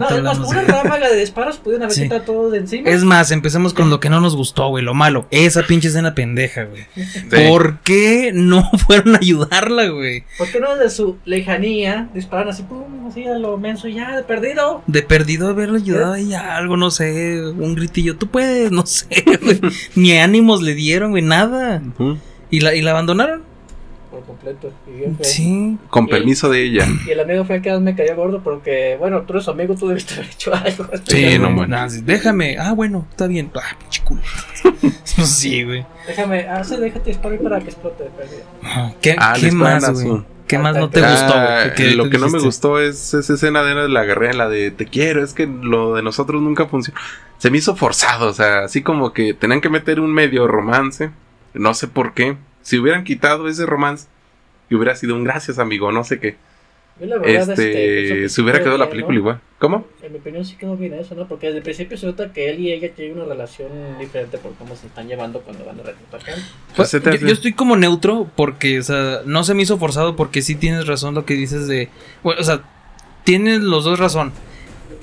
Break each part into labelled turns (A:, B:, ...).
A: No, una ráfaga de disparos pudieron haber
B: Sí.
A: quitado todo de encima.
B: Es más, empecemos con lo que no nos gustó, güey, lo malo. Esa pinche escena pendeja, güey.
C: Sí.
B: ¿Por qué no fueron a ayudarla, güey?
A: ¿Por qué no de su lejanía disparan así, pum, así a lo menso y ya, de perdido?
B: De perdido haberle ayudado ahí a algo, no sé, un gritillo. Tú puedes, no sé, güey. Ni ánimos le dieron, güey, nada. ¿Y la, y la abandonaron?
A: Completo. Y, bien feo.
B: Sí.
C: Con
A: Y-
C: permiso de ella.
A: y el amigo fue el que me cayó gordo porque, bueno, tú eres su amigo, tú debiste haber hecho algo.
C: Sí, no, bueno.
B: Déjame. Ah, bueno, está bien. Ah, pinche culo. sí, güey.
A: Déjame, ah, sí, déjate disparar para que explote de perdido.
B: Ajá. ¿Qué,
C: Ah,
B: qué
C: disparan
B: más, güey? ¿Qué más no te
A: Ah,
B: gustó,
C: Ah,
B: güey? ¿Qué
C: lo
B: te
C: que no me gustó es esa escena de la guerrera, la de te quiero, es que lo de nosotros nunca funcionó. Se me hizo forzado, o sea, así como que tenían que meter un medio romance, no sé por qué. Si hubieran quitado ese romance, y hubiera sido un gracias, amigo, no sé qué.
A: Yo la verdad,
C: Este,
A: que
C: se hubiera quedado la película
A: ¿no?
C: igual. ¿Cómo?
A: En mi opinión sí quedó bien eso, ¿no? Porque desde el principio se nota que él y ella tienen una relación diferente por cómo se están llevando cuando van a reclutar gente.
C: Pues, se te
B: yo, yo estoy como neutro porque, o sea, no se me hizo forzado porque sí tienes razón lo que dices de... Bueno, o sea, tienes los dos razón.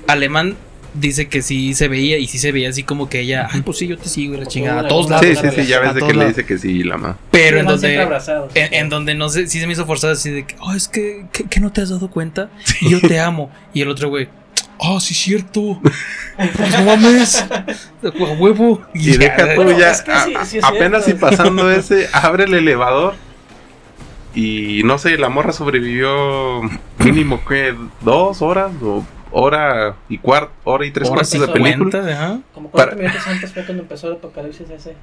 B: Alemán dice que sí se veía y sí se veía así como que ella... Ay, pues sí, yo te sigo y la chingada. A todos lados.
C: Sí, sí, sí, ya
B: a
C: ves de que le
B: lados.
C: dice que sí, la ma.
B: Pero en donde...
A: abrazados.
B: En, en donde no sé, sí se me hizo forzado así de que, oh, es que, que, que no te has dado cuenta. Yo te amo. Y el otro güey, oh, sí, cierto. Pues no mames. A huevo.
C: Y deja tú
A: Bueno,
C: ya,
A: es que sí,
C: a-
A: sí es
C: apenas y pasando ese, abre el elevador y no sé, la morra sobrevivió mínimo que dos horas o hora y cuarto, hora y tres cuartos de película
B: ajá.
A: Como 40
C: para-
A: minutos antes fue cuando empezó el apocalipsis ese.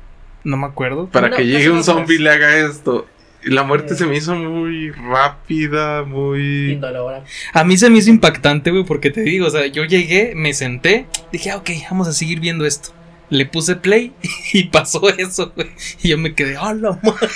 B: No me acuerdo.
C: para que llegue un zombie y le haga esto. Y la muerte se me hizo muy rápida, muy...
A: Indolora.
B: A mí se me hizo impactante, güey, porque te digo, o sea, yo llegué, me senté, dije, ah, ok, vamos a seguir viendo esto. Le puse play y pasó eso, güey. Y yo me quedé, ¡ah, la madre!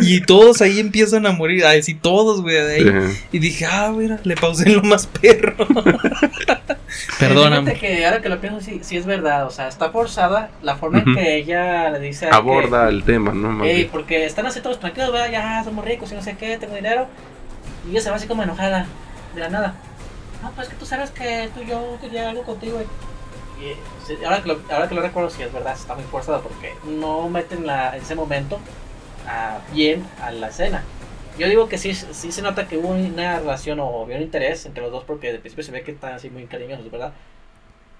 B: Y todos ahí empiezan a morir, a decir todos, güey, de ahí. Y dije, ah, mira, le pausé en lo más perro. Perdóname.
A: Fíjate que ahora que lo pienso, sí, sí es verdad. O sea, está forzada la forma en que ella le dice
C: aborda el tema, ¿no? Más
A: que, "Ey,
C: bien.
A: porque están así todos tranquilos, ¿verdad? Ya somos ricos y no sé qué, tengo dinero. Y ella se va así como enojada, de la nada. No, pues que tú sabes que tú y yo quería algo contigo. Y, y, ahora, que lo, ahora que lo recuerdo, sí es verdad, está muy forzada porque no meten la, en ese momento ah, bien a la escena. Yo digo que sí, sí se nota que hubo una relación o había un interés entre los dos porque de principio se ve que están así muy cariñosos, ¿verdad?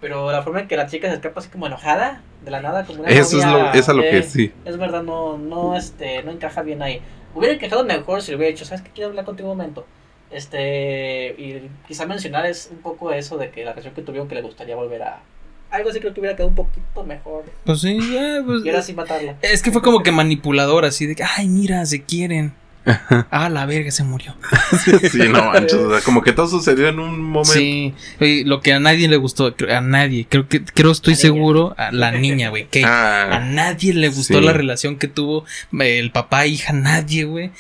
A: Pero la forma en que la chica se escapa así como enojada, de la nada, como una
C: Eso es lo,
A: novia,
C: es a lo que
A: eh,
C: sí.
A: es verdad, no, no, este, no encaja bien ahí. Hubiera encajado mejor si le hubiera dicho, ¿sabes qué? Quiero hablar contigo un momento. Este, y quizá mencionar es un poco eso de que la relación que tuvieron que le gustaría volver a... Algo así creo que hubiera quedado un poquito mejor.
B: Pues sí, ya, pues.
A: Y ahora sí matarla.
B: Es que fue como que manipulador, así de que, ay, mira, se quieren. Ah, la verga, se murió.
C: sí, no manches, o sea, como que todo sucedió en un momento.
B: Sí, oye, lo que a nadie le gustó, a nadie, creo que, creo, estoy
A: La niña.
B: seguro, a la niña, güey, que a
C: Ah,
B: nadie le gustó
C: sí.
B: la relación que tuvo eh, el papá, hija, nadie, güey.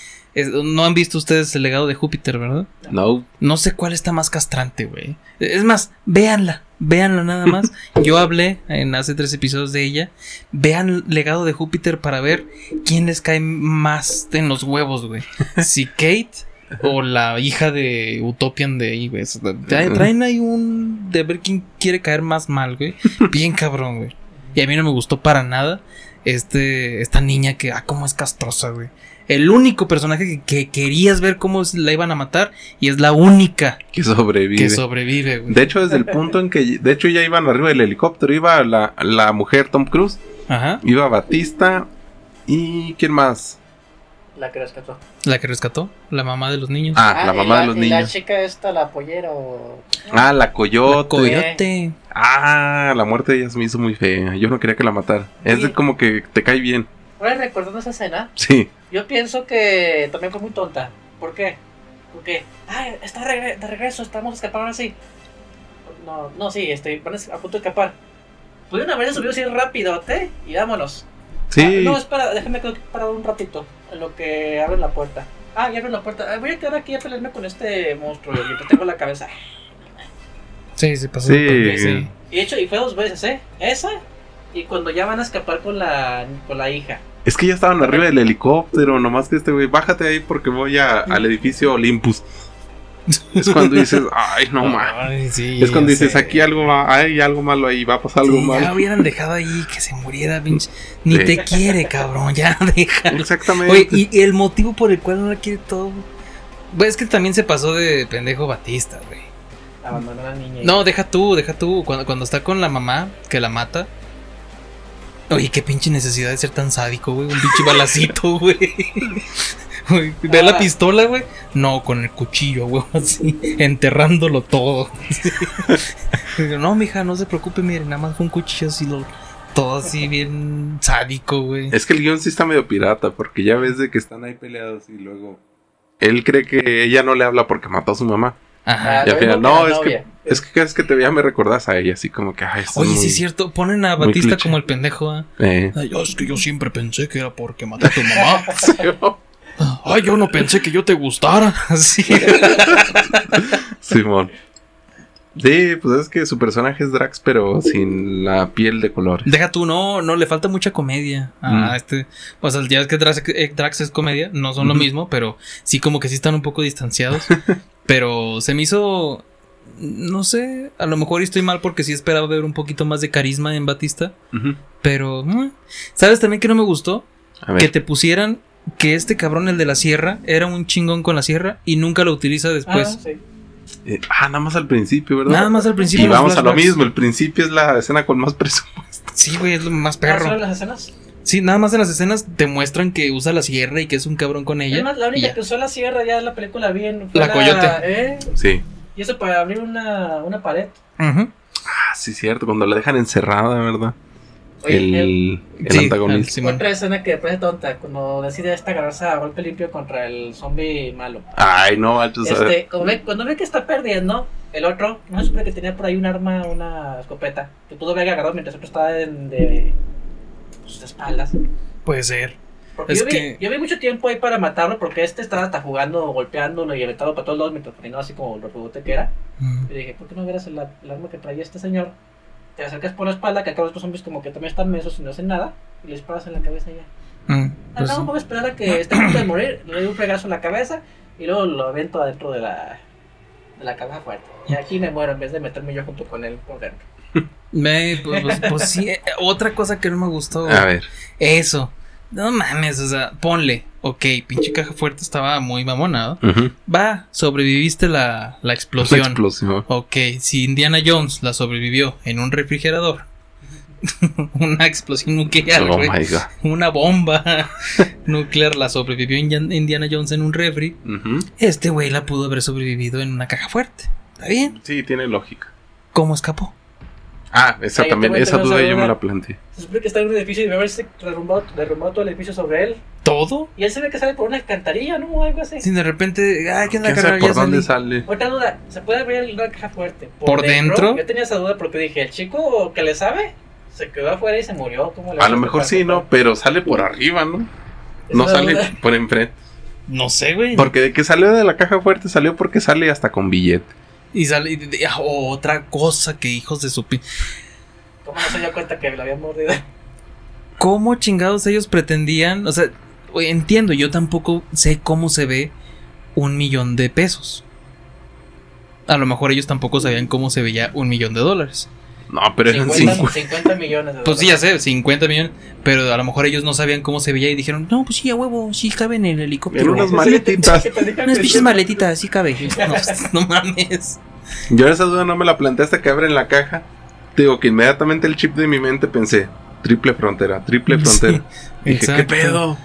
B: No han visto ustedes el legado de Júpiter, ¿verdad?
C: no.
B: No sé cuál está más castrante, güey. Es más, véanla, véanla nada más. Yo hablé en hace tres episodios de ella. Vean legado de Júpiter para ver quién les cae más en los huevos, güey. Si Kate o la hija de Utopian de ahí, güey. Traen ahí un de ver quién quiere caer más mal, güey. Bien cabrón, güey. Y a mí no me gustó para nada este esta niña que, ah, cómo es castrosa, güey. El único personaje que, que querías ver cómo la iban a matar y es la única
C: Que sobrevive.
B: que sobrevive, güey.
C: De hecho, desde el punto en que, de hecho, ya iban arriba del helicóptero, iba la, la mujer Tom Cruise,
B: Ajá.
C: iba Batista y ¿quién más?
A: La que rescató.
B: La que rescató, la mamá de los niños.
C: Ah, la
A: y
C: mamá de los niños.
A: La chica esta, la pollera o...
C: Ah, la
B: La
C: coyote.
B: coyote.
C: Ah, la muerte de ella se me hizo muy fea. Yo no quería que la matara. Es como que te cae bien.
A: Ahora recordando esa escena,
C: Sí.
A: yo pienso que también fue muy tonta. ¿Por qué? Porque, ay, está de, regre- de regreso, estamos a escapar ahora sí. No, no, sí, este, van a punto de escapar. Pudieron haberse subido así rápido, ¿te? Y vámonos.
C: Sí.
A: Ah, no, espera, déjame quedar parado un ratito. En lo que abren la puerta. Ah, ya abren la puerta. Ah, voy a quedar aquí a pelearme con este monstruo. Y te tengo la cabeza.
B: Sí, sí, pasó.
C: Sí.
B: sí.
A: Y de hecho, y fue dos veces, ¿eh? Esa. Y cuando ya van a escapar con la, con la hija.
C: Es que ya estaban arriba del helicóptero. Nomás que este güey, bájate ahí porque voy a- al edificio Olympus. Es cuando dices, ay, no mames.
B: Sí,
C: Es cuando
B: ya
C: dices,
B: sé.
C: aquí algo va, hay algo malo ahí, va a pasar algo
B: Sí, ya
C: malo.
B: hubieran dejado ahí que se muriera, pinche. Ni
C: Sí.
B: te quiere, cabrón, ya deja.
C: Exactamente.
B: Oye, y, y el motivo por el cual no la quiere todo. Güey, es que también se pasó de pendejo Batista, güey.
A: Abandonó a la niña. y-
B: No, deja tú, deja tú. Cuando, cuando está con la mamá, que la mata. Oye, qué pinche necesidad de ser tan sádico, güey. Un pinche balacito, güey. Güey, Ve la
A: Ah.
B: pistola, güey. No, con el cuchillo, güey. Así, enterrándolo todo. Digo, no, mija, no se preocupe, mire, nada más fue un cuchillo así, lo, todo así bien sádico, güey.
C: Es que el guion sí está medio pirata, porque ya ves de que están ahí peleados y luego él cree que ella no le habla porque mató a su mamá.
B: Ajá.
A: Ah,
C: Y al final, no, es que, es que cada vez que te veía me recordás a ella, así como que, ay,
B: Oye,
C: es
B: sí
C: muy-
B: es cierto, ponen a
C: muy
B: Batista como el pendejo, ¿ah?
C: Eh.
B: Ay, es que yo siempre pensé que era porque maté a tu mamá.
C: Sí,
B: Ay, yo no pensé que yo te gustara. Así.
C: Simón. Sí, pues es que su personaje es Drax, pero sin la piel de color.
B: Deja tú, no, no, le falta mucha comedia a
C: Mm.
B: este. O sea, ya ves que Drax, eh, Drax es comedia, no son lo mismo, pero sí como que sí están un poco distanciados. pero se me hizo, no sé, a lo mejor estoy mal porque sí esperaba ver un poquito más de carisma en Batista, pero, mm. ¿sabes también que no me gustó?
C: A ver.
B: Que te pusieran que este cabrón, el de la sierra, era un chingón con la sierra y nunca lo utiliza
A: Ah,
B: después.
A: sí.
C: Eh, ah, nada más al principio, ¿verdad?
B: Nada más al principio.
C: Y vamos a lo mismo, el principio es la escena con más presupuesto.
B: Sí, güey, es lo más
A: Ah,
B: perro.
A: ¿solo las escenas?
B: Sí, nada más en las escenas te muestran que usa la sierra y que es un cabrón con ella.
A: Es más, la única
B: ya.
A: que usó la sierra ya en la película bien fue
B: La coyote.
A: ¿eh?
C: Sí.
A: Y eso para abrir una, una pared.
B: Ujú.
C: Ah, sí, cierto, cuando la dejan encerrada, ¿verdad?
A: Oye,
C: el
A: el-
C: el
B: Sí,
C: antagonista.
B: el.
A: Otra escena que me parece tonta, cuando decide esta agarrarse a golpe limpio contra el zombie malo.
C: Ay, no, manches.
A: Este, cuando ve, cuando ve que está perdiendo, el otro, no se supone que tenía por ahí un arma, una escopeta, que pudo haber agarrado mientras el otro estaba en, de sus espaldas.
B: Puede ser.
A: Porque
B: Es
A: yo, vi,
B: que-
A: yo vi mucho tiempo ahí para matarlo, porque este estaba hasta jugando, golpeándolo y aventado para todos lados mientras caminaba así como lo rebote que era.
B: Mm.
A: Y dije, ¿por qué no verás el, el arma que traía este señor? Te acercas por la espalda, que acá los zombies como que también están mesos y no hacen nada, y les paras en la cabeza ya.
B: Mm,
A: Ah,
B: pues
A: a esperar a que esté a punto de morir, le doy un fregazo en la cabeza y luego lo avento adentro de la, de la caja fuerte. Y aquí me muero en vez de meterme yo junto con él por dentro.
B: Me- pues, pues- pues sí, eh, otra cosa que no me gustó.
C: A ver.
B: Eso. No mames, o sea, ponle. Ok, pinche caja fuerte estaba muy mamonado.
C: Ujú.
B: Va, sobreviviste la, la
C: La
B: explosión.
C: explosión.
B: Ok, si Indiana Jones la sobrevivió en un refrigerador, una explosión nuclear,
C: Oh
B: güey,
C: my god.
B: una bomba nuclear la sobrevivió Indian- Indiana Jones en un refri, este güey la pudo haber sobrevivido en una caja fuerte. ¿Está bien?
C: Sí, tiene lógica.
B: ¿Cómo escapó?
C: Ah, esa también,
A: a
C: esa duda yo me la planteé.
A: Se supone que está en un edificio y debe haberse derrumbado, derrumbado todo el edificio sobre él.
B: ¿Todo?
A: Y él se ve que sale por una alcantarilla, ¿no? O algo así.
B: Si de repente, ah, ¿quién la
C: ¿Quién sabe
B: carga?
C: por dónde sale?
A: Otra duda, ¿se puede abrir una caja fuerte?
B: ¿Por dentro?
A: Yo tenía esa duda porque dije, el chico que le sabe se quedó afuera y se murió. ¿Cómo le
C: A
A: va
C: lo mejor sí, ¿no? Pero sale por arriba, ¿no? No sale
A: duda.
C: por enfrente.
B: No sé, güey.
C: Porque de que salió de la caja fuerte, salió porque sale hasta con billete.
B: Y sale y- y- ah, otra cosa que hijos de su pi-
A: ¿Cómo no se dio cuenta que le había mordido?
B: ¿Cómo chingados ellos pretendían? O sea, entiendo, yo tampoco sé cómo se ve un millón de pesos. A lo mejor ellos tampoco sabían cómo se veía un millón de dólares.
C: No, pero eran
A: 50,
C: 50.
A: 50 millones de
B: Pues sí, ya sé, 50 millones. Pero a lo mejor ellos no sabían cómo se veía y dijeron, no, pues sí, a huevo, sí cabe en el helicóptero.
C: En unas maletitas.
B: Unas pinches
A: sí.
B: maletitas, sí cabe. No, pues, no mames.
C: Yo esa duda no me la planteé hasta que abren la caja. Te digo que inmediatamente el chip de mi mente pensé, triple frontera, triple frontera.
B: Sí,
C: Dije, ¿qué pedo?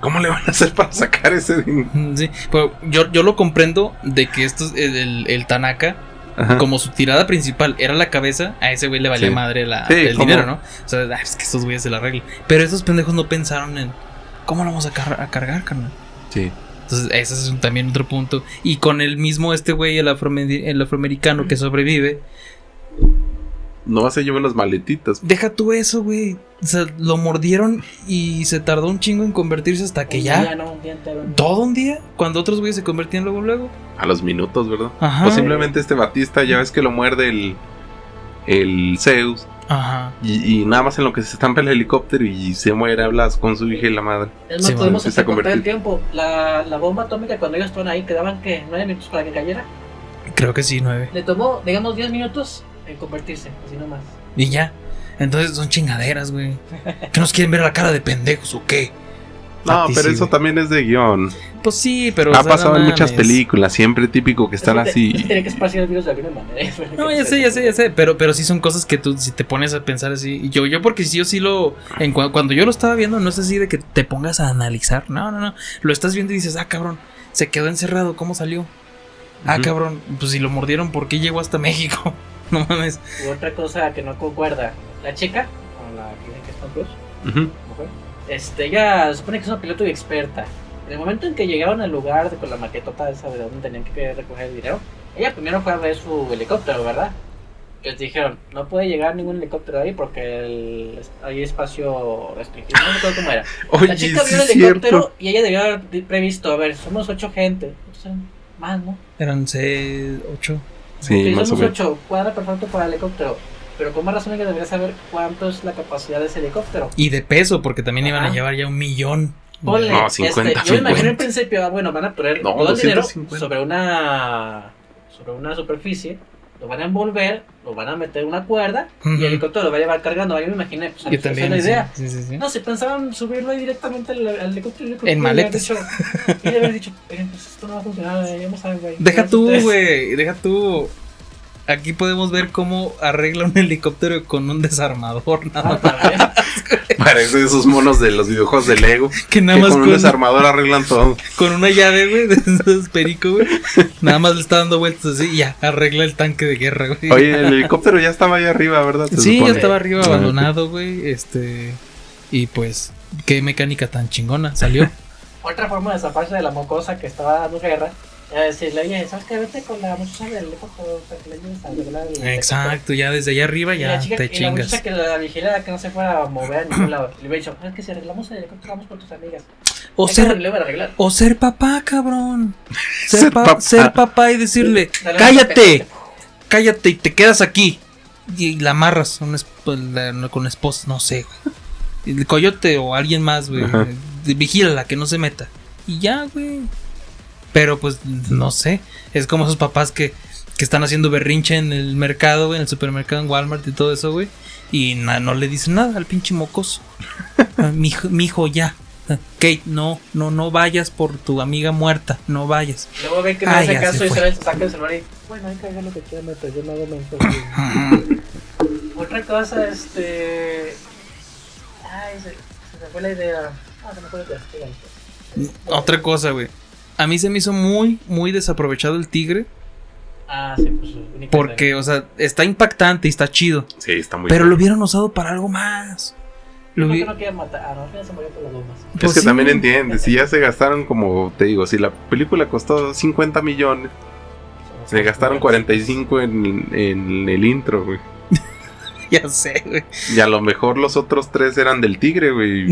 C: ¿Cómo le van a hacer para sacar ese dinero?
B: Sí, pero yo, yo lo comprendo de que esto es el, el- el Tanaka,
C: Ajá.
B: como su tirada principal era la cabeza, a ese güey le valía
C: Sí.
B: madre la,
C: Sí,
B: el
C: ¿cómo?
B: dinero, ¿no? O sea, ah, es que estos güeyes se la arreglan. Pero esos pendejos no pensaron en cómo lo vamos a, car- a cargar, carnal.
C: Sí.
B: Entonces, ese es un- también otro punto. Y con el mismo este güey, el afroamericano que sobrevive,
C: No vas a llevar las maletitas.
B: deja tú eso, güey. O sea, lo mordieron y se tardó un chingo en convertirse hasta que
A: Un
B: ya.
A: día, no, un día entero.
B: Todo un día, cuando otros güeyes se convertían luego, luego.
C: A los minutos, ¿verdad?
B: Ajá.
C: Posiblemente este Batista, ya ves que lo muerde el, el Zeus.
B: Ajá.
C: Y, y nada más en lo que se estampa el helicóptero y se muere, hablas con su hija y la madre.
A: Es más,
B: Sí,
A: podemos hasta contar el tiempo. La, la bomba atómica, cuando ellos estaban ahí, quedaban que nueve minutos para que cayera.
B: Creo que sí, nueve.
A: Le tomó, digamos, 10 minutos en convertirse, así nomás.
B: Y ya. Entonces son chingaderas, güey. ¿Que nos quieren ver la cara de pendejos o qué?
C: No,
B: ti
C: pero
B: sí,
C: eso
B: güey.
C: también es de guion.
B: Pues sí, pero.
C: ha
B: o sea,
C: pasado en muchas películas, siempre típico que están
A: Es que te-
C: así.
A: es que Tiene que esparcir el virus de alguna manera.
B: No, ya sé, ya sé, ya sé, pero, pero sí son cosas que tú, si te pones a pensar así, y yo, yo porque sí, yo sí lo, en cua- cuando yo lo estaba viendo, no es así de que te pongas a analizar, no, no, no, lo estás viendo y dices, ah, cabrón, se quedó encerrado, ¿cómo salió? Ah, cabrón, pues si lo mordieron, ¿por qué llegó hasta México? No mames.
A: Y otra cosa que no concuerda, la chica, con la que dicen que es Tom Cruise,
C: Ujú.
A: mujer, este, ella se supone que es una piloto experta. En el momento en que llegaron al lugar de, con la maquetota esa de donde tenían que recoger el dinero, ella primero fue a ver su helicóptero, ¿verdad? Les dijeron, no puede llegar ningún helicóptero ahí porque el- hay espacio restringido. No me acuerdo cómo era.
C: Oye,
A: la chica
C: sí
A: vio el helicóptero
C: cierto.
A: y ella debió haber previsto, a ver, somos ocho gente. Entonces, más, ¿no?
B: Eran seis, ocho.
C: Sí, más o menos.
A: ocho, cuadra perfecto para el helicóptero. Pero con más razón ella debería saber cuánto es la capacidad de ese helicóptero.
B: Y de peso, porque también iban a
A: Ajá.
B: llevar ya un millón.
A: Ponle,
C: No, 50,
A: este, yo me imagino
C: 50.
A: en principio, ah, bueno, van a poner
C: No,
A: todo el dinero
C: 250.
A: sobre una sobre una superficie, lo van a envolver, lo van a meter en una cuerda y el helicóptero lo va a llevar cargando. Yo me imaginé, pues,
B: Yo
A: esa
B: también.
A: es la idea.
B: Sí, sí, sí.
A: No, si pensaban subirlo ahí directamente al, al helicóptero,
B: En maletas.
A: Y le habían dicho, "Eh, pues esto no va a funcionar, eh, vamos a ver, güey.
B: Deja tú, güey, deja tú. Aquí podemos ver cómo arregla un helicóptero con un desarmador, nada
A: Ah,
B: más.
C: Parece esos monos de los videojuegos de Lego.
B: Que nada
C: que
B: más
C: con un desarmador arreglan todo.
B: con una llave, güey, de esos perico, güey. Nada más le está dando vueltas así y ya, arregla el tanque de guerra, güey.
C: Oye, el helicóptero ya estaba ahí arriba, ¿verdad? Se
B: sí, ya
C: supone.
B: estaba arriba abandonado, güey. Este. Y pues, qué mecánica tan chingona salió.
A: Otra forma de zafarse de la mocosa que estaba dando guerra era decirle, oye, ¿sabes qué? Vete con la muchacha del helicóptero para que le ayudes a arreglar el helicóptero".
B: Exacto, ya desde allá arriba
A: Y
B: ya
A: la chica,
B: te
A: y la
B: chingas.
A: muchacha que la vigilara que no se fuera a mover a ningún lado. Le hubiera dicho, es que si arreglamos el helicóptero vamos con tus amigas.
B: O ser, o ser papá, cabrón. Ser,
C: Ser
B: pa-
C: papá.
B: ser papá y decirle,
A: Dale,
B: cállate, cállate y te quedas aquí. Y la amarras a una esp- la- con la esposa, no sé. güey. El coyote o alguien más, güey. Vigílala, que no se meta. Y ya, güey. Pero pues, no sé. Es como esos papás que, que están haciendo berrinche en el mercado, güey, en el supermercado, en Walmart y todo eso, güey. Y na- no le dicen nada al pinche mocoso. Mi, hijo- mi hijo ya. Kate, no, no, no vayas por tu amiga muerta. No vayas.
A: Luego ven que no hace caso
B: se
A: y se saca el celular y, bueno, hay que hacer lo que quieran, pero yo no hago mensaje. Otra cosa, este. Ay, se, se me fue la idea. Ah, se me fue la idea.
B: Otra cosa, güey. A mí se me hizo muy, muy desaprovechado el tigre.
A: Ah, sí, pues. única
B: Porque, o sea, está impactante y está chido.
C: Sí, está muy
B: Pero
C: bien.
B: lo hubieran usado para algo más. Lo
A: ¿Por
B: vi-
A: qué no quieren matar? Ah, no, se murió por las bombas.
C: Es
B: Pues
C: que
B: sí.
C: también entiendes, si ya se gastaron como, te digo, si la película costó 50 millones, se gastaron 45 en, en el intro, güey.
B: Ya sé, güey.
C: Y a lo mejor los otros tres eran del tigre, güey.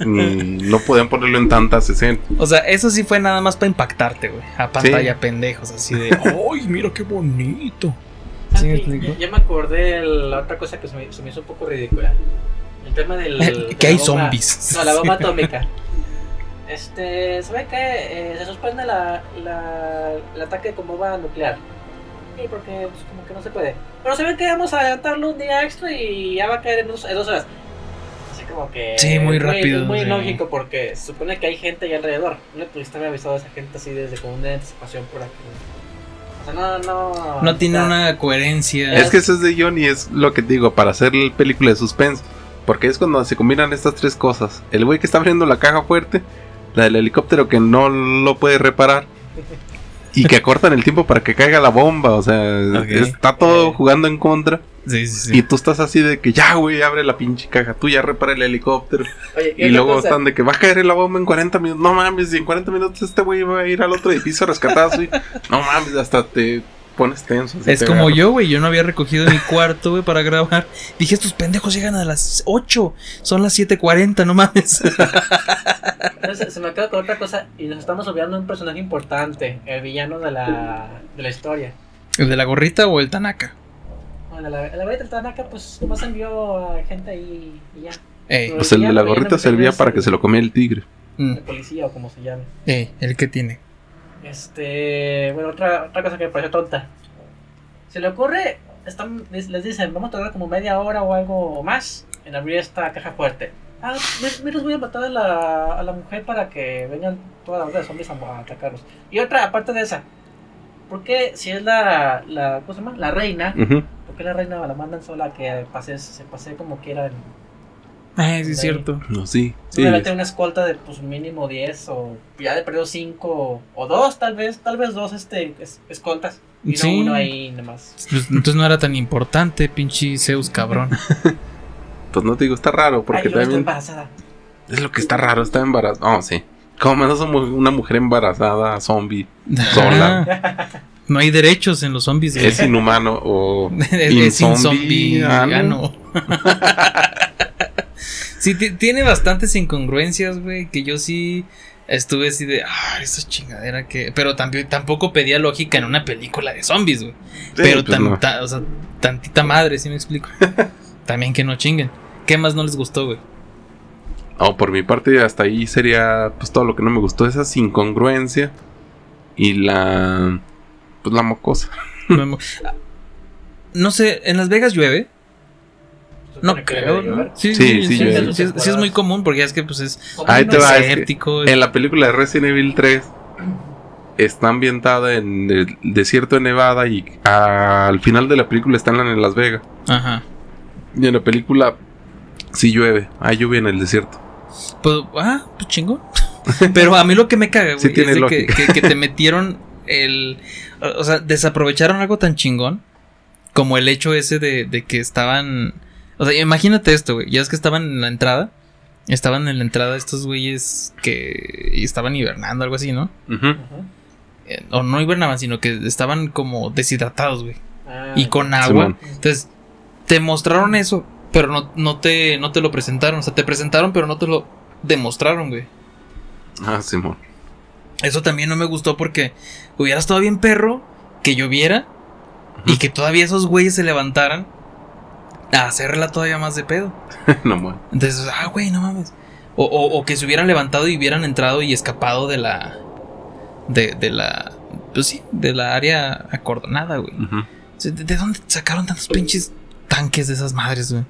C: Mm, no podían ponerlo en tantas escenas.
B: O sea, eso sí fue nada más para impactarte, güey. A pantalla, pendejos, así de. ¡Ay, mira qué bonito! ¿Sí me
A: Ah, ya, ya me acordé de la otra cosa que se me, se me hizo un poco ridícula. El tema del. de
B: que hay
A: bomba-
B: zombies.
A: No, la bomba atómica. Este, ¿sabe qué? Eh, se suspende la, la, el ataque con bomba nuclear. Sí, porque pues, como que no se puede. Pero se ve que vamos a adelantarlo un día extra y ya va a caer en dos, en dos horas. Así como que.
B: Sí, muy rápido,
A: Es muy
B: sí.
A: lógico porque se supone que hay gente ahí alrededor. No le pudiste haber avisado a esa gente así desde con una anticipación por aquí. O sea, no, no.
B: No tiene
A: sea,
B: una coherencia.
C: Es que eso es de guion y es lo que digo, para hacer la película de suspenso. Porque es cuando se combinan estas tres cosas. El güey que está abriendo la caja fuerte, la del helicóptero que no lo puede reparar. Y que acortan el tiempo para que caiga la bomba. O sea, está todo
A: Eh.
C: jugando en contra.
B: Sí, sí, sí.
C: Y tú estás así de que ya, güey, abre la pinche caja. Tú ya repara el helicóptero.
A: Oye,
C: Y luego
A: cosa,
C: están de que va a caer la bomba en 40 minutos. No mames, y en 40 minutos este güey va a ir al otro edificio a rescatar a su hijo. No mames, hasta te pones tenso.
B: Es
C: te
B: como
C: agarra.
B: yo, güey. Yo no había recogido mi cuarto, güey, para grabar. Dije, estos pendejos llegan a las 8. Son las 7:40, no mames.
A: Entonces, se me acaba con otra cosa y nos estamos olvidando de un personaje importante, el villano de la, de la historia.
B: ¿El de la gorrita o el Tanaka?
A: Bueno, la, la verdad del Tanaka, pues nomás envió a gente ahí y ya.
B: Ey,
C: Pues el de la gorrita servía para
A: el-
C: que se lo comiera el tigre.
B: mm,
A: El policía o como se llame.
B: ey, el que tiene.
A: Este, bueno, otra, otra cosa que me pareció tonta. Se le ocurre, están, les, les dicen, vamos a tardar como media hora o algo más en abrir esta caja fuerte. Ah, me- menos voy a matar a la, a la mujer para que vengan todas las otras zombies a, a atacarlos. Y otra, aparte de esa, ¿por qué si es la, la, ¿cómo se llama? La reina,
C: Ujú.
A: ¿por qué la reina la mandan sola a que pase, se pase como quiera? En,
B: Ay, sí, es cierto.
C: No, sí. Sí.
A: sí. una escolta de pues mínimo 10 o ya de perdido 5 o 2 tal vez, tal vez dos este, es- escoltas. Y no
B: Sí.
A: uno ahí nomás.
B: Pues, entonces no era tan importante, pinche Zeus cabrón.
C: Pues no te digo, está raro, porque
A: Ay, yo estoy
C: también
A: embarazada.
C: es lo que está raro, está embarazada. Oh, sí. Como menos somos una mujer embarazada, zombie, Sola.
B: Ah, No hay derechos en los zombies.
C: es inhumano o
B: es, es
C: insombiano.
B: insombiano. Sí, ti- tiene bastantes incongruencias, güey, que yo sí estuve así de, ah, esa chingadera que... Pero también, tampoco pedía lógica en una película de zombies, güey. Pero
C: pues
B: tan-
C: no.
B: ta- o sea, tantita madre, si me explico. también que no chinguen. ¿Qué más no les gustó, güey?
C: Oh, por mi parte, hasta ahí sería pues todo lo que no me gustó, esa incongruencia y la pues la mocosa.
B: No sé, ¿en Las Vegas llueve? No creo, ¿no? Sí,
C: Sí,
B: sí,
C: sí
B: sí,
C: llueve.
B: sí, es- sí es muy común porque es que pues es
C: Ahí
A: uno
C: te va,
A: dice,
C: es que
B: desértico.
C: En la película de Resident Evil 3 está ambientada en el desierto de Nevada y al final de la película están en Las Vegas.
B: Ajá.
C: Y en la película sí llueve, hay lluvia en el desierto.
B: Pues, ah, pues chingón. Pero a mí lo que me caga, güey, es de que, que- que te metieron el... O sea, desaprovecharon algo tan chingón como el hecho ese de, de que estaban... O sea, imagínate esto, güey. Ya es que estaban en la entrada. Estaban en la entrada estos güeyes que estaban hibernando, algo así, ¿no? Eh, O no hibernaban, sino que estaban como deshidratados, güey.
A: Ah,
B: Y con agua. Entonces, te mostraron eso, pero no, no, te, no te lo presentaron. O sea, te presentaron, pero no te lo demostraron, güey.
C: Ah, Simón.
B: Eso también no me gustó porque hubiera estado bien perro que lloviera y que todavía esos güeyes se levantaran a hacerla todavía más de pedo.
C: no man.
B: Entonces, ah, güey, no mames. O, o- o que se hubieran levantado y hubieran entrado y escapado de la. De, de la. Pues sí, de la área acordonada, güey.
C: Ujú.
B: O sea, ¿De, de dónde sacaron tantos pinches tanques de esas madres, güey?